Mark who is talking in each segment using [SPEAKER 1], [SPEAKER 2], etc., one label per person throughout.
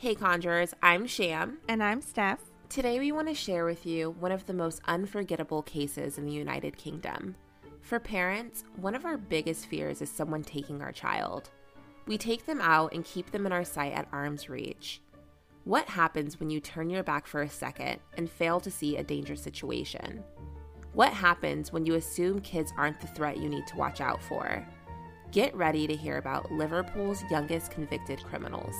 [SPEAKER 1] Hey Conjurers, I'm Sham.
[SPEAKER 2] And I'm Steph.
[SPEAKER 1] Today we want to share with you one of the most unforgettable cases in the United Kingdom. For parents, one of our biggest fears is someone taking our child. We take them out and keep them in our sight at arm's reach. What happens when you turn your back for a second and fail to see a dangerous situation? What happens when you assume kids aren't the threat you need to watch out for? Get ready to hear about Liverpool's youngest convicted criminals.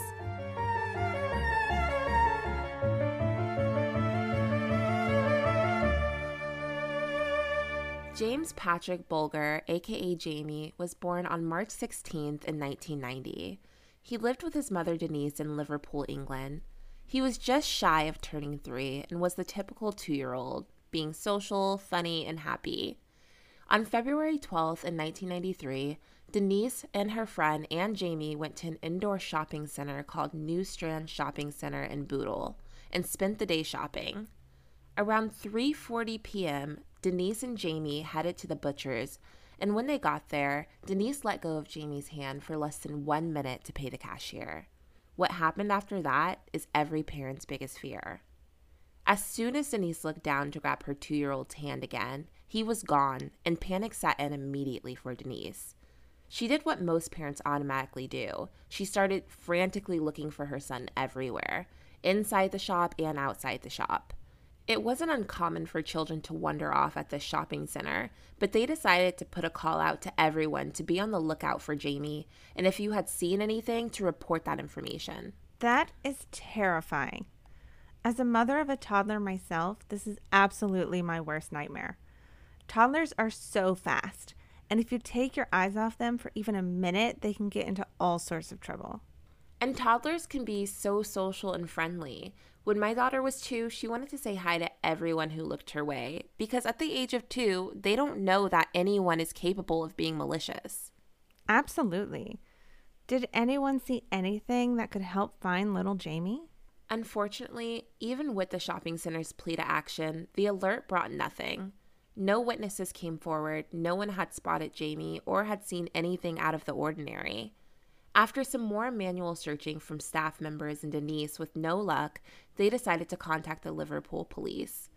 [SPEAKER 1] James Patrick Bulger, aka Jamie, was born on March 16th in 1990. He lived with his mother Denise in Liverpool, England. He was just shy of turning three and was the typical two year old, being social, funny, and happy. On February 12th in 1993, Denise and her friend and Jamie went to an indoor shopping center called New Strand Shopping Center in Bootle and spent the day shopping. Around 3:40 p.m., Denise and Jamie headed to the butcher's, and when they got there, Denise let go of Jamie's hand for less than 1 minute to pay the cashier. What happened after that is every parent's biggest fear. As soon as Denise looked down to grab her 2-year-old's hand again, he was gone, and panic set in immediately for Denise. She did what most parents automatically do. She started frantically looking for her son everywhere, inside the shop and outside the shop. It wasn't uncommon for children to wander off at the shopping center, but they decided to put a call out to everyone to be on the lookout for Jamie, and if you had seen anything, to report that information.
[SPEAKER 2] That is terrifying. As a mother of a toddler myself, this is absolutely my worst nightmare. Toddlers are so fast. And if you take your eyes off them for even a minute, they can get into all sorts of trouble.
[SPEAKER 1] And toddlers can be so social and friendly. When my daughter was two, she wanted to say hi to everyone who looked her way because at the age of two, they don't know that anyone is capable of being malicious.
[SPEAKER 2] Absolutely. Did anyone see anything that could help find little Jamie?
[SPEAKER 1] Unfortunately, even with the shopping center's plea to action, the alert brought nothing. No witnesses came forward, no one had spotted Jamie or had seen anything out of the ordinary. After some more manual searching from staff members and Denise with no luck, they decided to contact the Liverpool police.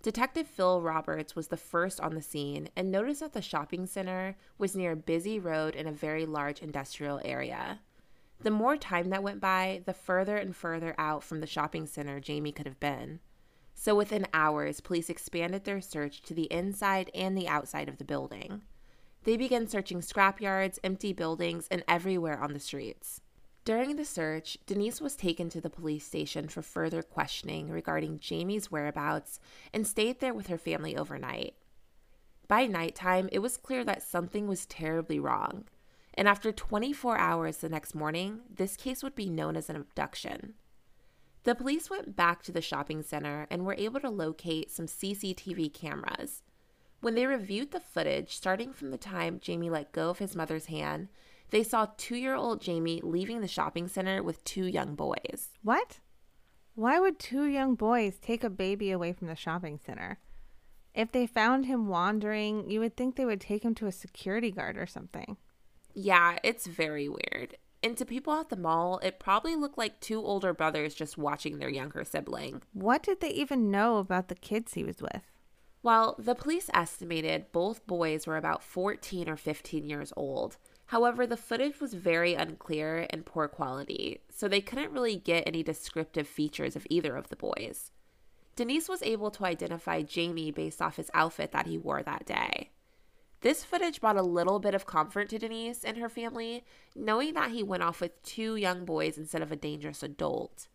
[SPEAKER 1] Detective Phil Roberts was the first on the scene and noticed that the shopping center was near a busy road in a very large industrial area. The more time that went by, the further and further out from the shopping center Jamie could have been. So within hours, police expanded their search to the inside and the outside of the building. They began searching scrapyards, empty buildings, and everywhere on the streets. During the search, Denise was taken to the police station for further questioning regarding Jamie's whereabouts and stayed there with her family overnight. By nighttime, it was clear that something was terribly wrong, and after 24 hours the next morning, this case would be known as an abduction. The police went back to the shopping center and were able to locate some CCTV cameras. When they reviewed the footage, starting from the time Jamie let go of his mother's hand, they saw two year old Jamie leaving the shopping center with two young boys.
[SPEAKER 2] What? Why would two young boys take a baby away from the shopping center? If they found him wandering, you would think they would take him to a security guard or something.
[SPEAKER 1] Yeah, it's very weird. And to people at the mall, it probably looked like two older brothers just watching their younger sibling.
[SPEAKER 2] What did they even know about the kids he was with?
[SPEAKER 1] Well, the police estimated both boys were about 14 or 15 years old. However, the footage was very unclear and poor quality, so they couldn't really get any descriptive features of either of the boys. Denise was able to identify Jamie based off his outfit that he wore that day. This footage brought a little bit of comfort to Denise and her family, knowing that he went off with two young boys instead of a dangerous adult.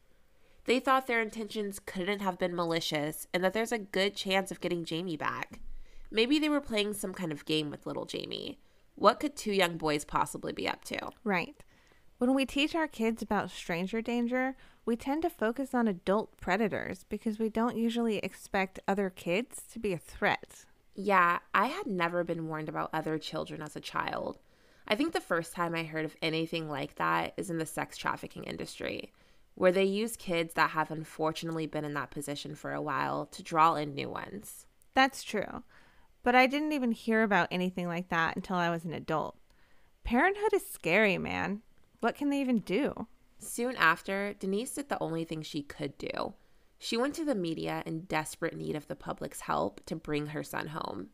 [SPEAKER 1] They thought their intentions couldn't have been malicious and that there's a good chance of getting Jamie back. Maybe they were playing some kind of game with little Jamie. What could two young boys possibly be up to?
[SPEAKER 2] Right. When we teach our kids about stranger danger, we tend to focus on adult predators because we don't usually expect other kids to be a threat.
[SPEAKER 1] Yeah, I had never been warned about other children as a child. I think the first time I heard of anything like that is in the sex trafficking industry, where they use kids that have unfortunately been in that position for a while to draw in new ones.
[SPEAKER 2] That's true. But I didn't even hear about anything like that until I was an adult. Parenthood is scary, man. What can they even do?
[SPEAKER 1] Soon after, Denise did the only thing she could do. She went to the media in desperate need of the public's help to bring her son home.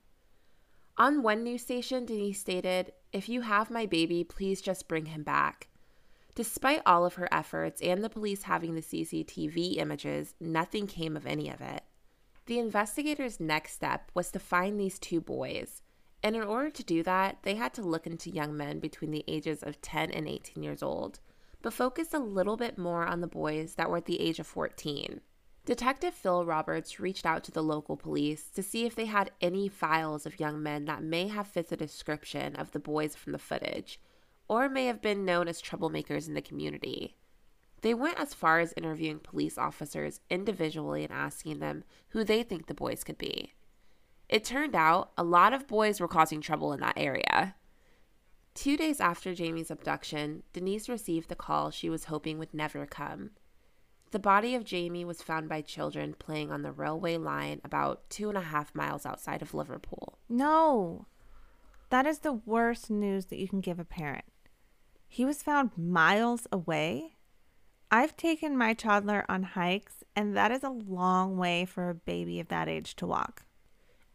[SPEAKER 1] On one news station, Denise stated, If you have my baby, please just bring him back. Despite all of her efforts and the police having the CCTV images, nothing came of any of it. The investigators' next step was to find these two boys. And in order to do that, they had to look into young men between the ages of 10 and 18 years old, but focus a little bit more on the boys that were at the age of 14. Detective Phil Roberts reached out to the local police to see if they had any files of young men that may have fit the description of the boys from the footage, or may have been known as troublemakers in the community. They went as far as interviewing police officers individually and asking them who they think the boys could be. It turned out a lot of boys were causing trouble in that area. Two days after Jamie's abduction, Denise received the call she was hoping would never come. The body of Jamie was found by children playing on the railway line about two and a half miles outside of Liverpool.
[SPEAKER 2] No. That is the worst news that you can give a parent. He was found miles away. I've taken my toddler on hikes, and that is a long way for a baby of that age to walk.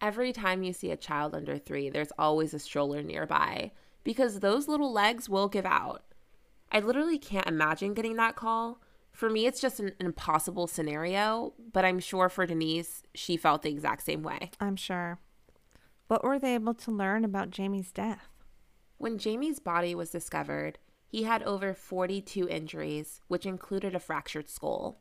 [SPEAKER 1] Every time you see a child under three, there's always a stroller nearby because those little legs will give out. I literally can't imagine getting that call. For me, it's just an impossible scenario, but I'm sure for Denise, she felt the exact same way.
[SPEAKER 2] I'm sure. What were they able to learn about Jamie's death?
[SPEAKER 1] When Jamie's body was discovered, he had over 42 injuries, which included a fractured skull.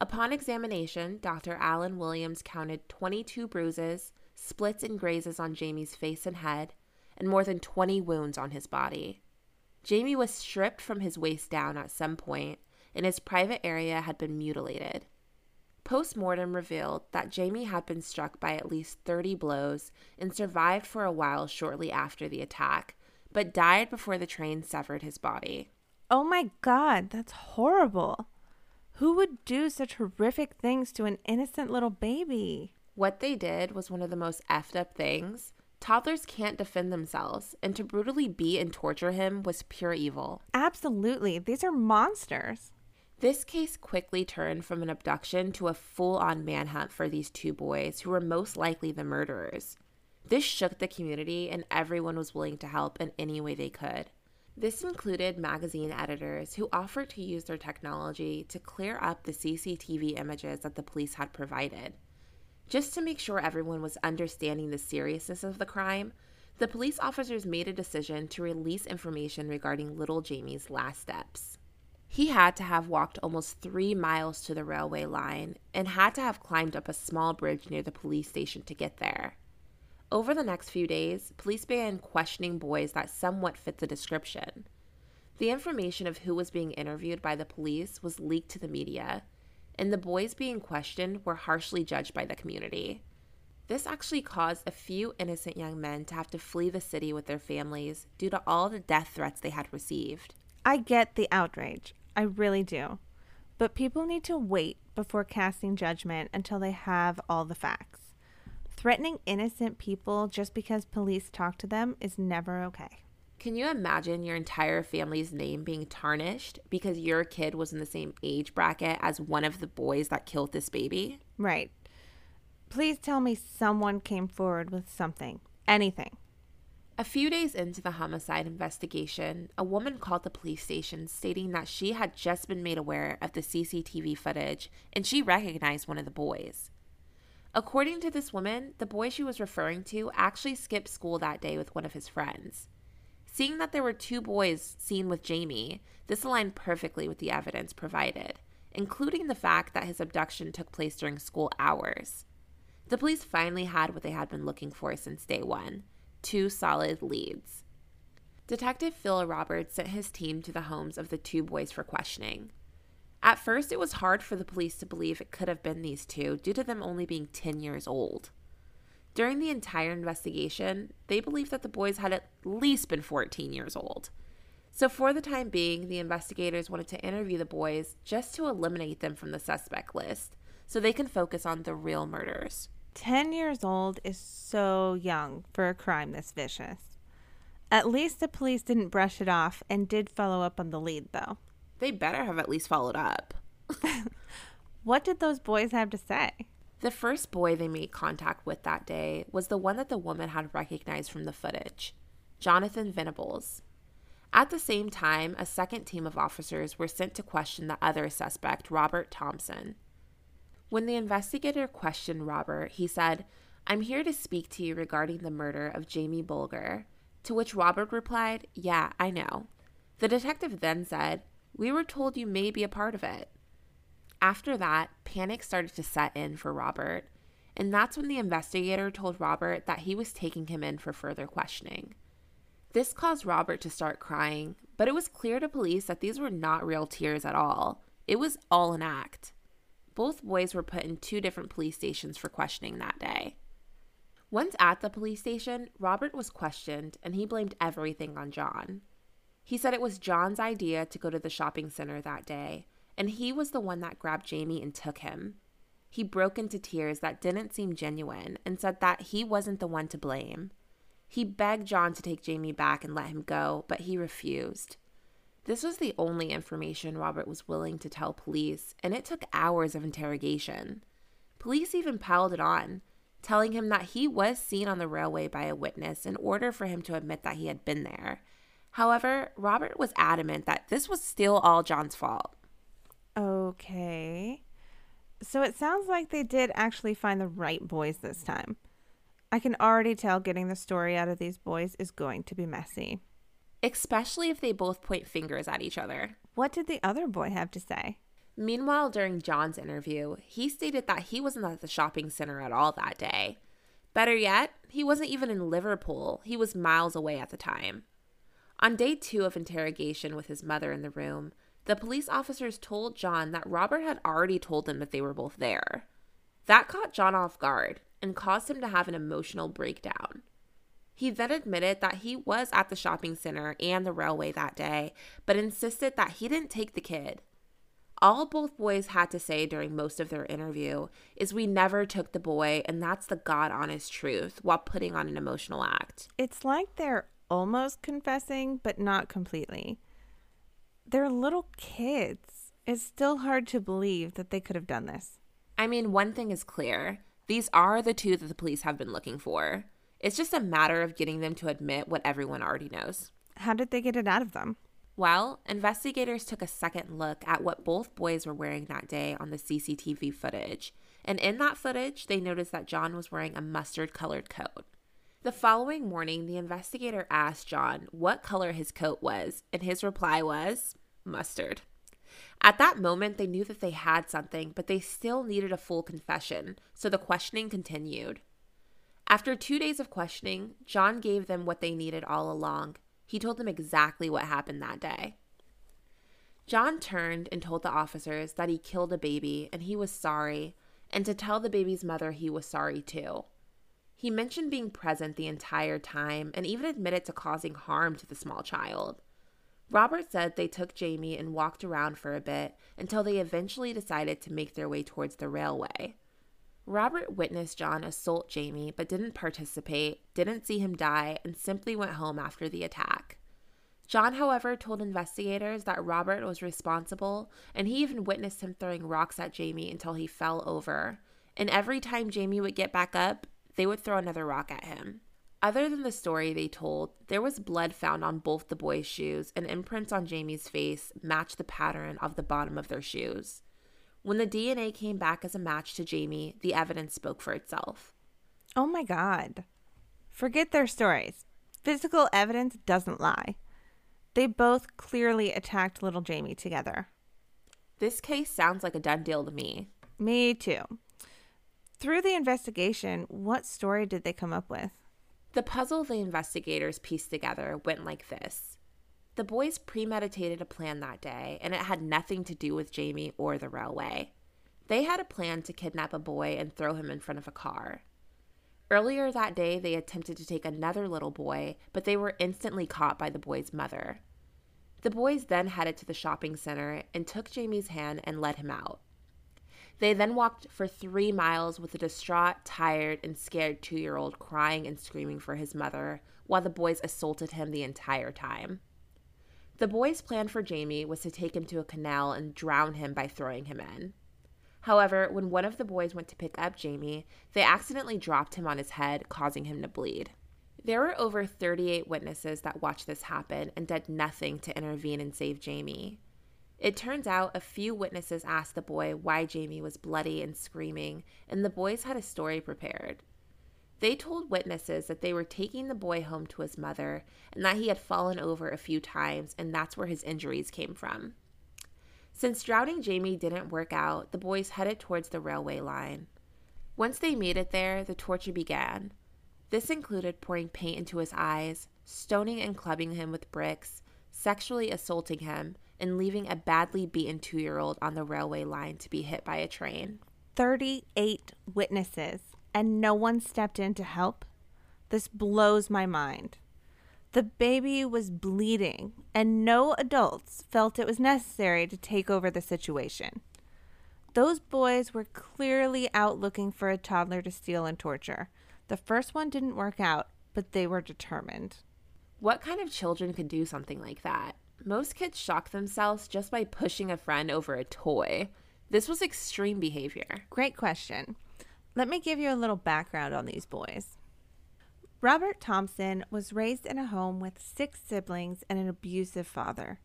[SPEAKER 1] Upon examination, Dr. Alan Williams counted 22 bruises, splits, and grazes on Jamie's face and head, and more than 20 wounds on his body. Jamie was stripped from his waist down at some point, and his private area had been mutilated. Post mortem revealed that Jamie had been struck by at least 30 blows and survived for a while shortly after the attack, but died before the train severed his body.
[SPEAKER 2] Oh my god, that's horrible. Who would do such horrific things to an innocent little baby?
[SPEAKER 1] What they did was one of the most effed up things. Toddlers can't defend themselves, and to brutally beat and torture him was pure evil.
[SPEAKER 2] Absolutely. These are monsters.
[SPEAKER 1] This case quickly turned from an abduction to a full on manhunt for these two boys who were most likely the murderers. This shook the community, and everyone was willing to help in any way they could. This included magazine editors who offered to use their technology to clear up the CCTV images that the police had provided. Just to make sure everyone was understanding the seriousness of the crime, the police officers made a decision to release information regarding little Jamie's last steps. He had to have walked almost three miles to the railway line and had to have climbed up a small bridge near the police station to get there. Over the next few days, police began questioning boys that somewhat fit the description. The information of who was being interviewed by the police was leaked to the media, and the boys being questioned were harshly judged by the community. This actually caused a few innocent young men to have to flee the city with their families due to all the death threats they had received.
[SPEAKER 2] I get the outrage. I really do. But people need to wait before casting judgment until they have all the facts. Threatening innocent people just because police talk to them is never okay.
[SPEAKER 1] Can you imagine your entire family's name being tarnished because your kid was in the same age bracket as one of the boys that killed this baby?
[SPEAKER 2] Right. Please tell me someone came forward with something, anything.
[SPEAKER 1] A few days into the homicide investigation, a woman called the police station stating that she had just been made aware of the CCTV footage and she recognized one of the boys. According to this woman, the boy she was referring to actually skipped school that day with one of his friends. Seeing that there were two boys seen with Jamie, this aligned perfectly with the evidence provided, including the fact that his abduction took place during school hours. The police finally had what they had been looking for since day one two solid leads. Detective Phil Roberts sent his team to the homes of the two boys for questioning. At first, it was hard for the police to believe it could have been these two due to them only being 10 years old. During the entire investigation, they believed that the boys had at least been 14 years old. So, for the time being, the investigators wanted to interview the boys just to eliminate them from the suspect list so they can focus on the real murders.
[SPEAKER 2] 10 years old is so young for a crime this vicious. At least the police didn't brush it off and did follow up on the lead, though.
[SPEAKER 1] They better have at least followed up.
[SPEAKER 2] what did those boys have to say?
[SPEAKER 1] The first boy they made contact with that day was the one that the woman had recognized from the footage Jonathan Venables. At the same time, a second team of officers were sent to question the other suspect, Robert Thompson. When the investigator questioned Robert, he said, I'm here to speak to you regarding the murder of Jamie Bulger. To which Robert replied, Yeah, I know. The detective then said, We were told you may be a part of it. After that, panic started to set in for Robert, and that's when the investigator told Robert that he was taking him in for further questioning. This caused Robert to start crying, but it was clear to police that these were not real tears at all. It was all an act. Both boys were put in two different police stations for questioning that day. Once at the police station, Robert was questioned and he blamed everything on John. He said it was John's idea to go to the shopping center that day, and he was the one that grabbed Jamie and took him. He broke into tears that didn't seem genuine and said that he wasn't the one to blame. He begged John to take Jamie back and let him go, but he refused. This was the only information Robert was willing to tell police, and it took hours of interrogation. Police even piled it on, telling him that he was seen on the railway by a witness in order for him to admit that he had been there. However, Robert was adamant that this was still all John's fault.
[SPEAKER 2] Okay. So it sounds like they did actually find the right boys this time. I can already tell getting the story out of these boys is going to be messy.
[SPEAKER 1] Especially if they both point fingers at each other.
[SPEAKER 2] What did the other boy have to say?
[SPEAKER 1] Meanwhile, during John's interview, he stated that he wasn't at the shopping center at all that day. Better yet, he wasn't even in Liverpool, he was miles away at the time. On day two of interrogation with his mother in the room, the police officers told John that Robert had already told them that they were both there. That caught John off guard and caused him to have an emotional breakdown. He then admitted that he was at the shopping center and the railway that day, but insisted that he didn't take the kid. All both boys had to say during most of their interview is we never took the boy, and that's the God honest truth, while putting on an emotional act.
[SPEAKER 2] It's like they're almost confessing, but not completely. They're little kids. It's still hard to believe that they could have done this.
[SPEAKER 1] I mean, one thing is clear these are the two that the police have been looking for. It's just a matter of getting them to admit what everyone already knows.
[SPEAKER 2] How did they get it out of them?
[SPEAKER 1] Well, investigators took a second look at what both boys were wearing that day on the CCTV footage, and in that footage, they noticed that John was wearing a mustard colored coat. The following morning, the investigator asked John what color his coat was, and his reply was mustard. At that moment, they knew that they had something, but they still needed a full confession, so the questioning continued. After two days of questioning, John gave them what they needed all along. He told them exactly what happened that day. John turned and told the officers that he killed a baby and he was sorry, and to tell the baby's mother he was sorry too. He mentioned being present the entire time and even admitted to causing harm to the small child. Robert said they took Jamie and walked around for a bit until they eventually decided to make their way towards the railway. Robert witnessed John assault Jamie but didn't participate, didn't see him die, and simply went home after the attack. John, however, told investigators that Robert was responsible and he even witnessed him throwing rocks at Jamie until he fell over. And every time Jamie would get back up, they would throw another rock at him. Other than the story they told, there was blood found on both the boys' shoes, and imprints on Jamie's face matched the pattern of the bottom of their shoes. When the DNA came back as a match to Jamie, the evidence spoke for itself.
[SPEAKER 2] Oh my God. Forget their stories. Physical evidence doesn't lie. They both clearly attacked little Jamie together.
[SPEAKER 1] This case sounds like a done deal to me.
[SPEAKER 2] Me too. Through the investigation, what story did they come up with?
[SPEAKER 1] The puzzle the investigators pieced together went like this The boys premeditated a plan that day, and it had nothing to do with Jamie or the railway. They had a plan to kidnap a boy and throw him in front of a car. Earlier that day, they attempted to take another little boy, but they were instantly caught by the boy's mother. The boys then headed to the shopping center and took Jamie's hand and led him out. They then walked for three miles with a distraught, tired, and scared two year old crying and screaming for his mother, while the boys assaulted him the entire time. The boys' plan for Jamie was to take him to a canal and drown him by throwing him in. However, when one of the boys went to pick up Jamie, they accidentally dropped him on his head, causing him to bleed. There were over 38 witnesses that watched this happen and did nothing to intervene and save Jamie. It turns out a few witnesses asked the boy why Jamie was bloody and screaming, and the boys had a story prepared. They told witnesses that they were taking the boy home to his mother and that he had fallen over a few times, and that's where his injuries came from. Since drowning Jamie didn't work out, the boys headed towards the railway line. Once they made it there, the torture began. This included pouring paint into his eyes, stoning and clubbing him with bricks, sexually assaulting him, and leaving a badly beaten two year old on the railway line to be hit by a train.
[SPEAKER 2] 38 witnesses, and no one stepped in to help? This blows my mind. The baby was bleeding, and no adults felt it was necessary to take over the situation. Those boys were clearly out looking for a toddler to steal and torture. The first one didn't work out, but they were determined.
[SPEAKER 1] What kind of children could do something like that? Most kids shock themselves just by pushing a friend over a toy. This was extreme behavior.
[SPEAKER 2] Great question. Let me give you a little background on these boys. Robert Thompson was raised in a home with six siblings and an abusive father.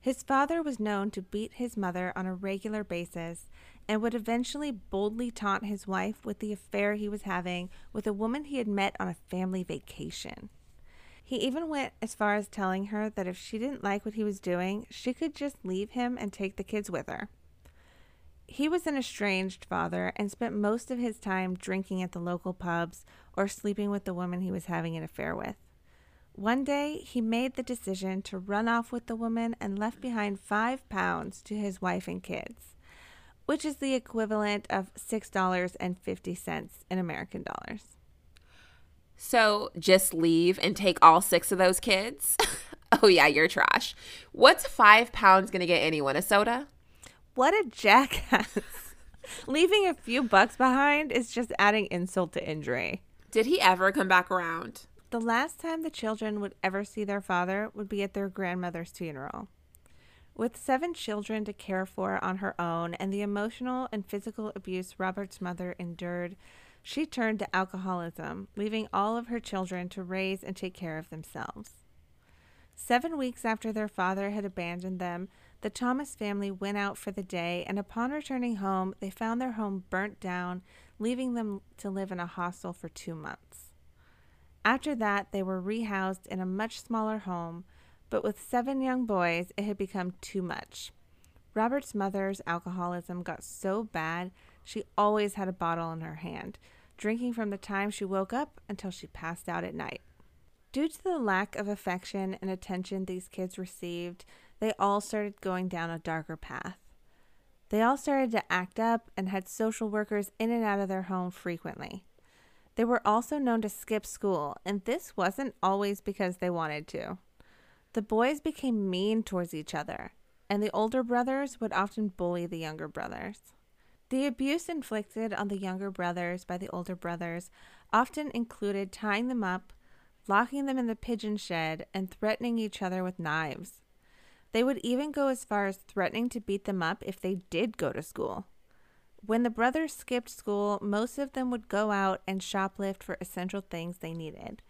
[SPEAKER 2] His father was known to beat his mother on a regular basis and would eventually boldly taunt his wife with the affair he was having with a woman he had met on a family vacation. He even went as far as telling her that if she didn't like what he was doing, she could just leave him and take the kids with her. He was an estranged father and spent most of his time drinking at the local pubs or sleeping with the woman he was having an affair with. One day, he made the decision to run off with the woman and left behind five pounds to his wife and kids, which is the equivalent of $6.50 in American dollars.
[SPEAKER 1] So just leave and take all six of those kids? oh, yeah, you're trash. What's five pounds going to get anyone? A soda?
[SPEAKER 2] What a jackass. Leaving a few bucks behind is just adding insult to injury.
[SPEAKER 1] Did he ever come back around?
[SPEAKER 2] The last time the children would ever see their father would be at their grandmother's funeral. With seven children to care for on her own and the emotional and physical abuse Robert's mother endured, she turned to alcoholism, leaving all of her children to raise and take care of themselves. Seven weeks after their father had abandoned them, the Thompson family went out for the day, and upon returning home, they found their home burnt down, leaving them to live in a hostel for two months. After that, they were rehoused in a much smaller home, but with seven young boys, it had become too much. Robert's mother's alcoholism got so bad, she always had a bottle in her hand, drinking from the time she woke up until she passed out at night. Due to the lack of affection and attention these kids received, they all started going down a darker path. They all started to act up and had social workers in and out of their home frequently. They were also known to skip school, and this wasn't always because they wanted to. The boys became mean towards each other, and the older brothers would often bully the younger brothers. The abuse inflicted on the younger brothers by the older brothers often included tying them up, locking them in the pigeon shed, and threatening each other with knives. They would even go as far as threatening to beat them up if they did go to school. When the brothers skipped school, most of them would go out and shoplift for essential things they needed,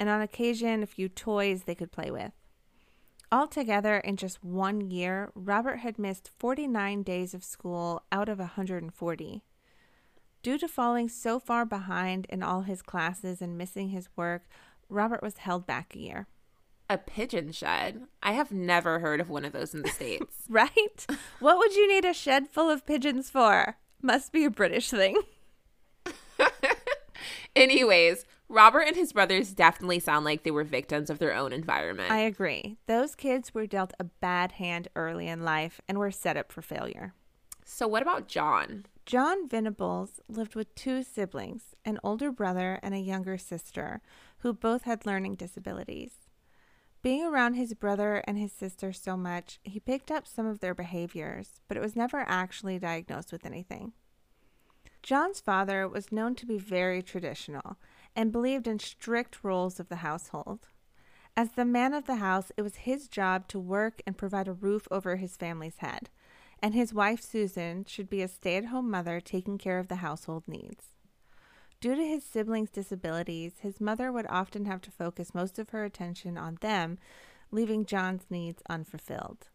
[SPEAKER 2] and on occasion, a few toys they could play with. Altogether, in just one year, Robert had missed 49 days of school out of 140. Due to falling so far behind in all his classes and missing his work, Robert was held back a year.
[SPEAKER 1] A pigeon shed? I have never heard of one of those in the States.
[SPEAKER 2] right? What would you need a shed full of pigeons for? Must be a British thing.
[SPEAKER 1] Anyways, Robert and his brothers definitely sound like they were victims of their own environment.
[SPEAKER 2] I agree. Those kids were dealt a bad hand early in life and were set up for failure.
[SPEAKER 1] So, what about John?
[SPEAKER 2] John Venables lived with two siblings, an older brother and a younger sister, who both had learning disabilities. Being around his brother and his sister so much, he picked up some of their behaviors, but it was never actually diagnosed with anything. John's father was known to be very traditional and believed in strict rules of the household. As the man of the house, it was his job to work and provide a roof over his family's head, and his wife Susan should be a stay at home mother taking care of the household needs. Due to his siblings' disabilities, his mother would often have to focus most of her attention on them, leaving John's needs unfulfilled.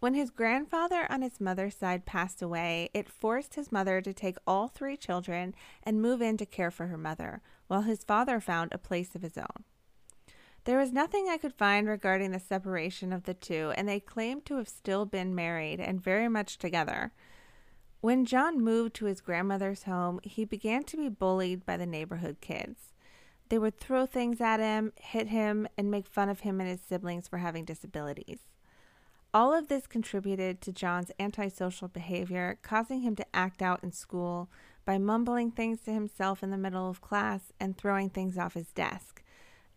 [SPEAKER 2] When his grandfather on his mother's side passed away, it forced his mother to take all three children and move in to care for her mother, while his father found a place of his own. There was nothing I could find regarding the separation of the two, and they claimed to have still been married and very much together. When John moved to his grandmother's home, he began to be bullied by the neighborhood kids. They would throw things at him, hit him, and make fun of him and his siblings for having disabilities. All of this contributed to John's antisocial behavior, causing him to act out in school by mumbling things to himself in the middle of class and throwing things off his desk,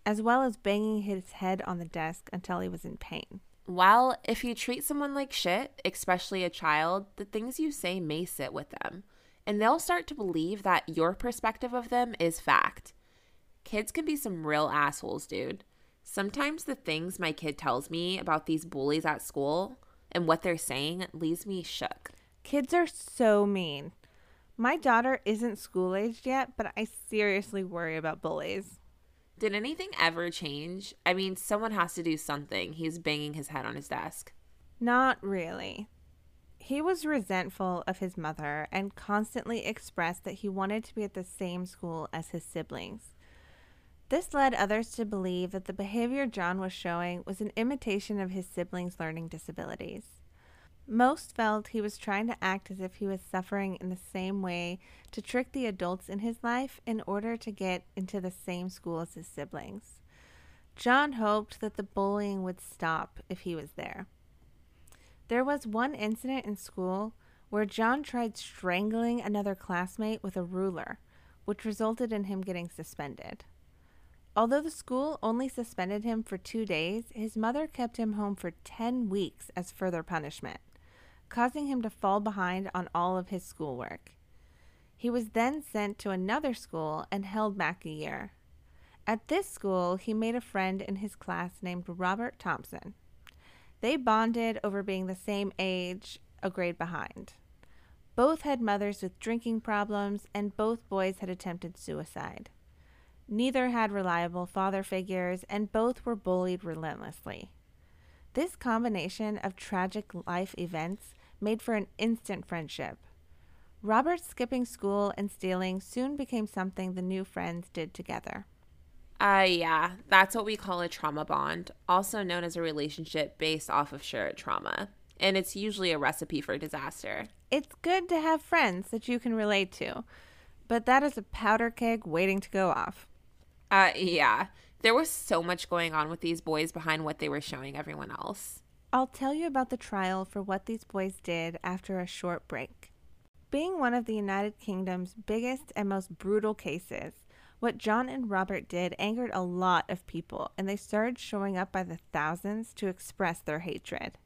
[SPEAKER 2] as well as banging his head on the desk until he was in pain.
[SPEAKER 1] Well, if you treat someone like shit, especially a child, the things you say may sit with them, and they'll start to believe that your perspective of them is fact. Kids can be some real assholes, dude. Sometimes the things my kid tells me about these bullies at school and what they're saying leaves me shook.
[SPEAKER 2] Kids are so mean. My daughter isn't school aged yet, but I seriously worry about bullies.
[SPEAKER 1] Did anything ever change? I mean, someone has to do something. He's banging his head on his desk.
[SPEAKER 2] Not really. He was resentful of his mother and constantly expressed that he wanted to be at the same school as his siblings. This led others to believe that the behavior John was showing was an imitation of his siblings' learning disabilities. Most felt he was trying to act as if he was suffering in the same way to trick the adults in his life in order to get into the same school as his siblings. John hoped that the bullying would stop if he was there. There was one incident in school where John tried strangling another classmate with a ruler, which resulted in him getting suspended. Although the school only suspended him for two days, his mother kept him home for 10 weeks as further punishment, causing him to fall behind on all of his schoolwork. He was then sent to another school and held back a year. At this school, he made a friend in his class named Robert Thompson. They bonded over being the same age, a grade behind. Both had mothers with drinking problems, and both boys had attempted suicide. Neither had reliable father figures, and both were bullied relentlessly. This combination of tragic life events made for an instant friendship. Robert skipping school and stealing soon became something the new friends did together.
[SPEAKER 1] Uh, yeah, that's what we call a trauma bond, also known as a relationship based off of shared trauma. And it's usually a recipe for disaster.
[SPEAKER 2] It's good to have friends that you can relate to, but that is a powder keg waiting to go off.
[SPEAKER 1] Uh, yeah. There was so much going on with these boys behind what they were showing everyone else.
[SPEAKER 2] I'll tell you about the trial for what these boys did after a short break. Being one of the United Kingdom's biggest and most brutal cases, what John and Robert did angered a lot of people, and they started showing up by the thousands to express their hatred.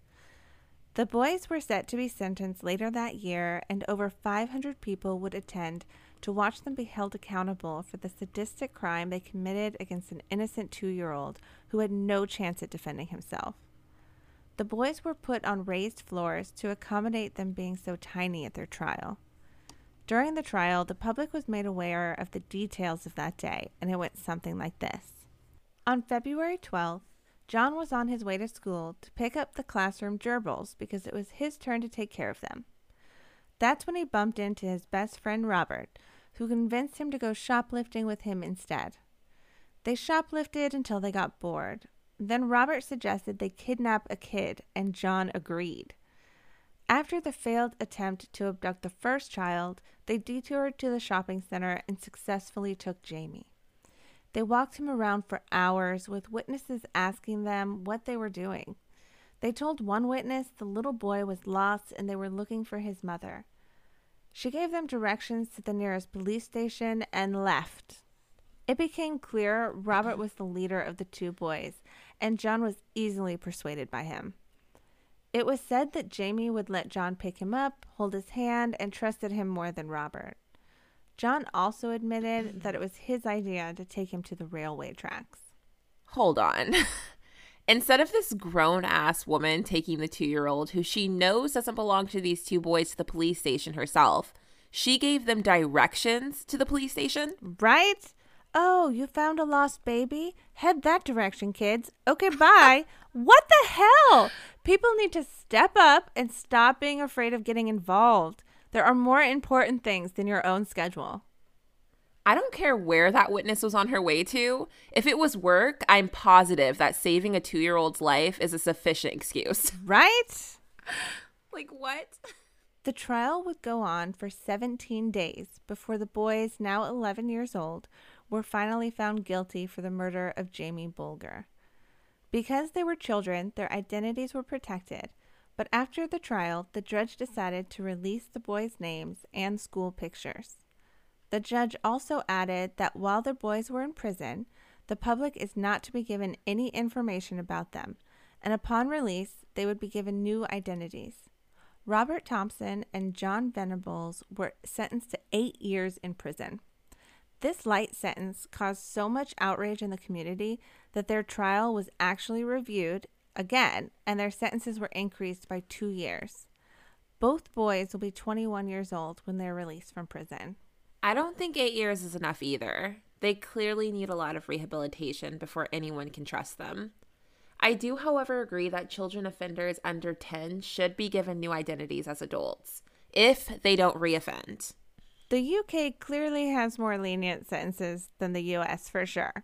[SPEAKER 2] The boys were set to be sentenced later that year, and over 500 people would attend to watch them be held accountable for the sadistic crime they committed against an innocent two year old who had no chance at defending himself. The boys were put on raised floors to accommodate them being so tiny at their trial. During the trial, the public was made aware of the details of that day, and it went something like this. On February 12th, John was on his way to school to pick up the classroom gerbils because it was his turn to take care of them. That's when he bumped into his best friend Robert, who convinced him to go shoplifting with him instead. They shoplifted until they got bored. Then Robert suggested they kidnap a kid, and John agreed. After the failed attempt to abduct the first child, they detoured to the shopping center and successfully took Jamie. They walked him around for hours with witnesses asking them what they were doing. They told one witness the little boy was lost and they were looking for his mother. She gave them directions to the nearest police station and left. It became clear Robert was the leader of the two boys, and John was easily persuaded by him. It was said that Jamie would let John pick him up, hold his hand, and trusted him more than Robert. John also admitted that it was his idea to take him to the railway tracks.
[SPEAKER 1] Hold on. Instead of this grown ass woman taking the two year old who she knows doesn't belong to these two boys to the police station herself, she gave them directions to the police station.
[SPEAKER 2] Right? Oh, you found a lost baby? Head that direction, kids. Okay, bye. what the hell? People need to step up and stop being afraid of getting involved. There are more important things than your own schedule.
[SPEAKER 1] I don't care where that witness was on her way to. If it was work, I'm positive that saving a two year old's life is a sufficient excuse.
[SPEAKER 2] Right?
[SPEAKER 1] like, what?
[SPEAKER 2] The trial would go on for 17 days before the boys, now 11 years old, were finally found guilty for the murder of Jamie Bulger. Because they were children, their identities were protected, but after the trial, the judge decided to release the boys' names and school pictures. The judge also added that while the boys were in prison, the public is not to be given any information about them, and upon release, they would be given new identities. Robert Thompson and John Venables were sentenced to eight years in prison. This light sentence caused so much outrage in the community that their trial was actually reviewed again and their sentences were increased by two years. Both boys will be 21 years old when they're released from prison.
[SPEAKER 1] I don't think eight years is enough either. They clearly need a lot of rehabilitation before anyone can trust them. I do, however, agree that children offenders under 10 should be given new identities as adults if they don't reoffend.
[SPEAKER 2] The UK clearly has more lenient sentences than the US for sure.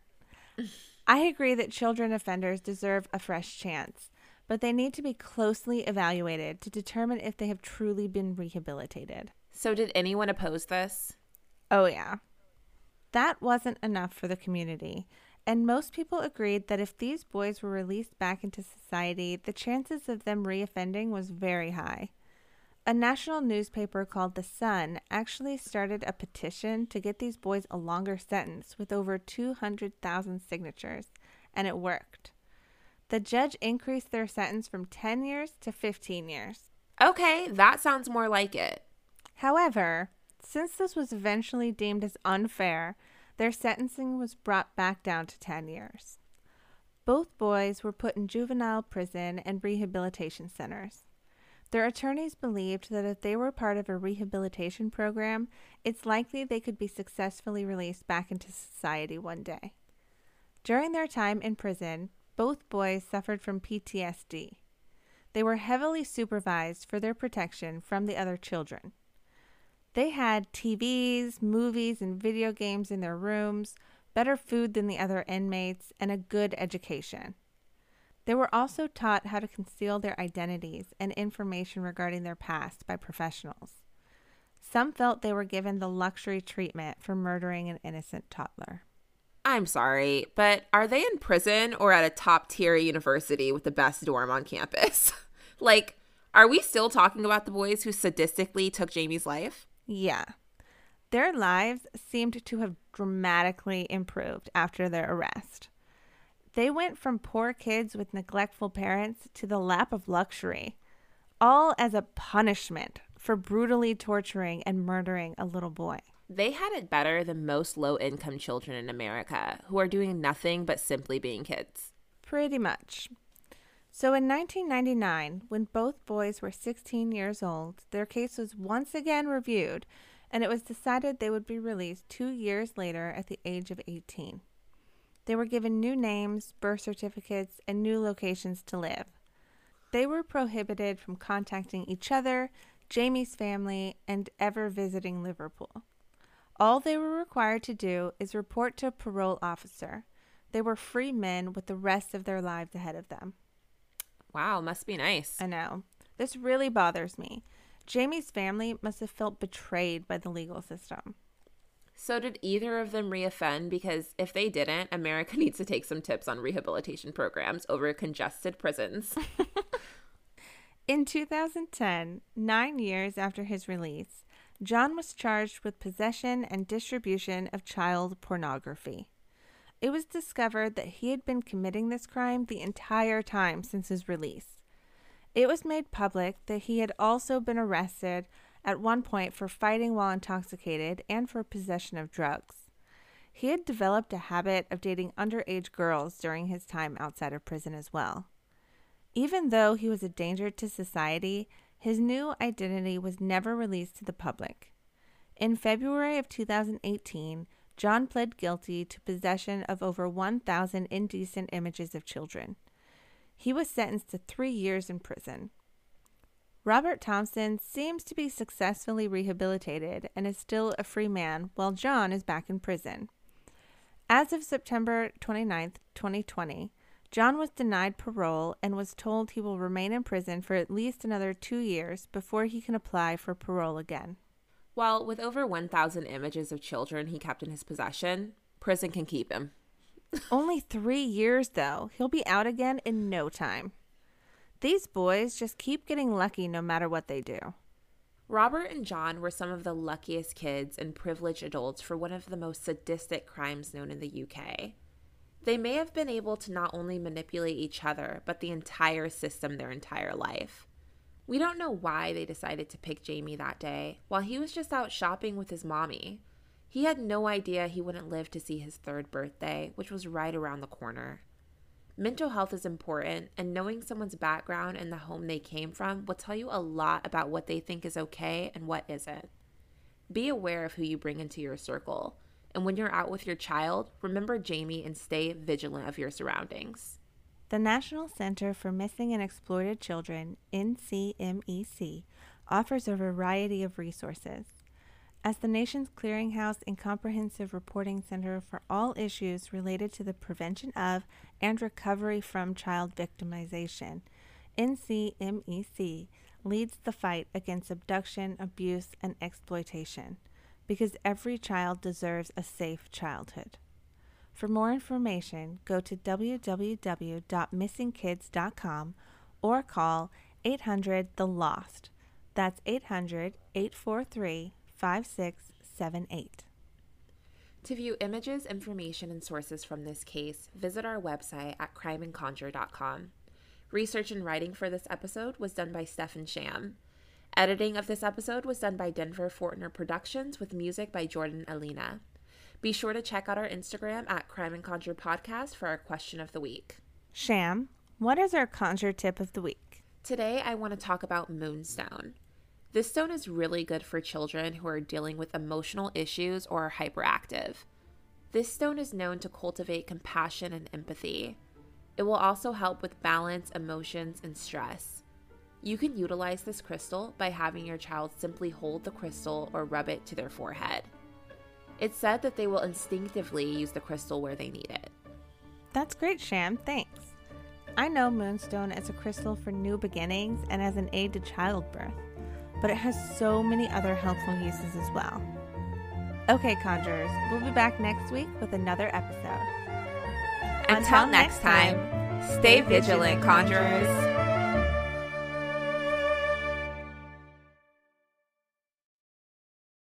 [SPEAKER 2] I agree that children offenders deserve a fresh chance, but they need to be closely evaluated to determine if they have truly been rehabilitated.
[SPEAKER 1] So, did anyone oppose this?
[SPEAKER 2] Oh, yeah. That wasn't enough for the community, and most people agreed that if these boys were released back into society, the chances of them reoffending was very high. A national newspaper called The Sun actually started a petition to get these boys a longer sentence with over 200,000 signatures, and it worked. The judge increased their sentence from 10 years to 15 years.
[SPEAKER 1] Okay, that sounds more like it.
[SPEAKER 2] However, since this was eventually deemed as unfair, their sentencing was brought back down to 10 years. Both boys were put in juvenile prison and rehabilitation centers. Their attorneys believed that if they were part of a rehabilitation program, it's likely they could be successfully released back into society one day. During their time in prison, both boys suffered from PTSD. They were heavily supervised for their protection from the other children. They had TVs, movies, and video games in their rooms, better food than the other inmates, and a good education. They were also taught how to conceal their identities and information regarding their past by professionals. Some felt they were given the luxury treatment for murdering an innocent toddler.
[SPEAKER 1] I'm sorry, but are they in prison or at a top tier university with the best dorm on campus? like, are we still talking about the boys who sadistically took Jamie's life?
[SPEAKER 2] Yeah. Their lives seemed to have dramatically improved after their arrest. They went from poor kids with neglectful parents to the lap of luxury, all as a punishment for brutally torturing and murdering a little boy.
[SPEAKER 1] They had it better than most low income children in America who are doing nothing but simply being kids.
[SPEAKER 2] Pretty much. So in 1999, when both boys were 16 years old, their case was once again reviewed and it was decided they would be released two years later at the age of 18. They were given new names, birth certificates, and new locations to live. They were prohibited from contacting each other, Jamie's family, and ever visiting Liverpool. All they were required to do is report to a parole officer. They were free men with the rest of their lives ahead of them.
[SPEAKER 1] Wow, must be nice.
[SPEAKER 2] I know. This really bothers me. Jamie's family must have felt betrayed by the legal system.
[SPEAKER 1] So, did either of them reoffend? Because if they didn't, America needs to take some tips on rehabilitation programs over congested prisons.
[SPEAKER 2] In 2010, nine years after his release, John was charged with possession and distribution of child pornography. It was discovered that he had been committing this crime the entire time since his release. It was made public that he had also been arrested at one point for fighting while intoxicated and for possession of drugs. he had developed a habit of dating underage girls during his time outside of prison as well. Even though he was a danger to society, his new identity was never released to the public. In February of 2018, Jon pled guilty to possession of over 1,000 indecent images of children. He was sentenced to three years in prison. Robert Thompson seems to be successfully rehabilitated and is still a free man, while Jon is back in prison. As of September 29, 2020, Jon was denied parole and was told he will remain in prison for at least another two years before he can apply for parole again.
[SPEAKER 1] Well, with over 1,000 images of children he kept in his possession, prison can keep him.
[SPEAKER 2] Only three years, though. He'll be out again in no time. These boys just keep getting lucky no matter what they do.
[SPEAKER 1] Robert and Jon were some of the luckiest kids and privileged adults for one of the most sadistic crimes known in the UK. They may have been able to not only manipulate each other, but the entire system their entire life. We don't know why they decided to pick Jamie that day, while he was just out shopping with his mommy. He had no idea he wouldn't live to see his third birthday, which was right around the corner. Mental health is important, and knowing someone's background and the home they came from will tell you a lot about what they think is okay and what isn't. Be aware of who you bring into your circle, and when you're out with your child, remember Jamie and stay vigilant of your surroundings.
[SPEAKER 2] The National Center for Missing and Exploited Children, NCMEC, offers a variety of resources. As the nation's clearinghouse and comprehensive reporting center for all issues related to the prevention of and recovery from child victimization, NCMEC leads the fight against abduction, abuse, and exploitation because every child deserves a safe childhood. For more information, go to www.missingkids.com or call 800 The Lost. That's 800 843 5678.
[SPEAKER 1] To view images, information, and sources from this case, visit our website at crimeandconjure.com. Research and writing for this episode was done by Stefan Sham. Editing of this episode was done by Denver Fortner Productions with music by Jordan Alina. Be sure to check out our Instagram at Crime and Conjure Podcast for our question of the week.
[SPEAKER 2] Sham, what is our conjure tip of the week?
[SPEAKER 1] Today, I want to talk about Moonstone. This stone is really good for children who are dealing with emotional issues or are hyperactive. This stone is known to cultivate compassion and empathy. It will also help with balance, emotions, and stress. You can utilize this crystal by having your child simply hold the crystal or rub it to their forehead. It's said that they will instinctively use the crystal where they need it.
[SPEAKER 2] That's great, Sham. Thanks. I know Moonstone as a crystal for new beginnings and as an aid to childbirth but it has so many other helpful uses as well. Okay, Conjurers, we'll be back next week with another episode.
[SPEAKER 1] Until, Until next time, time, stay vigilant, Conjurers.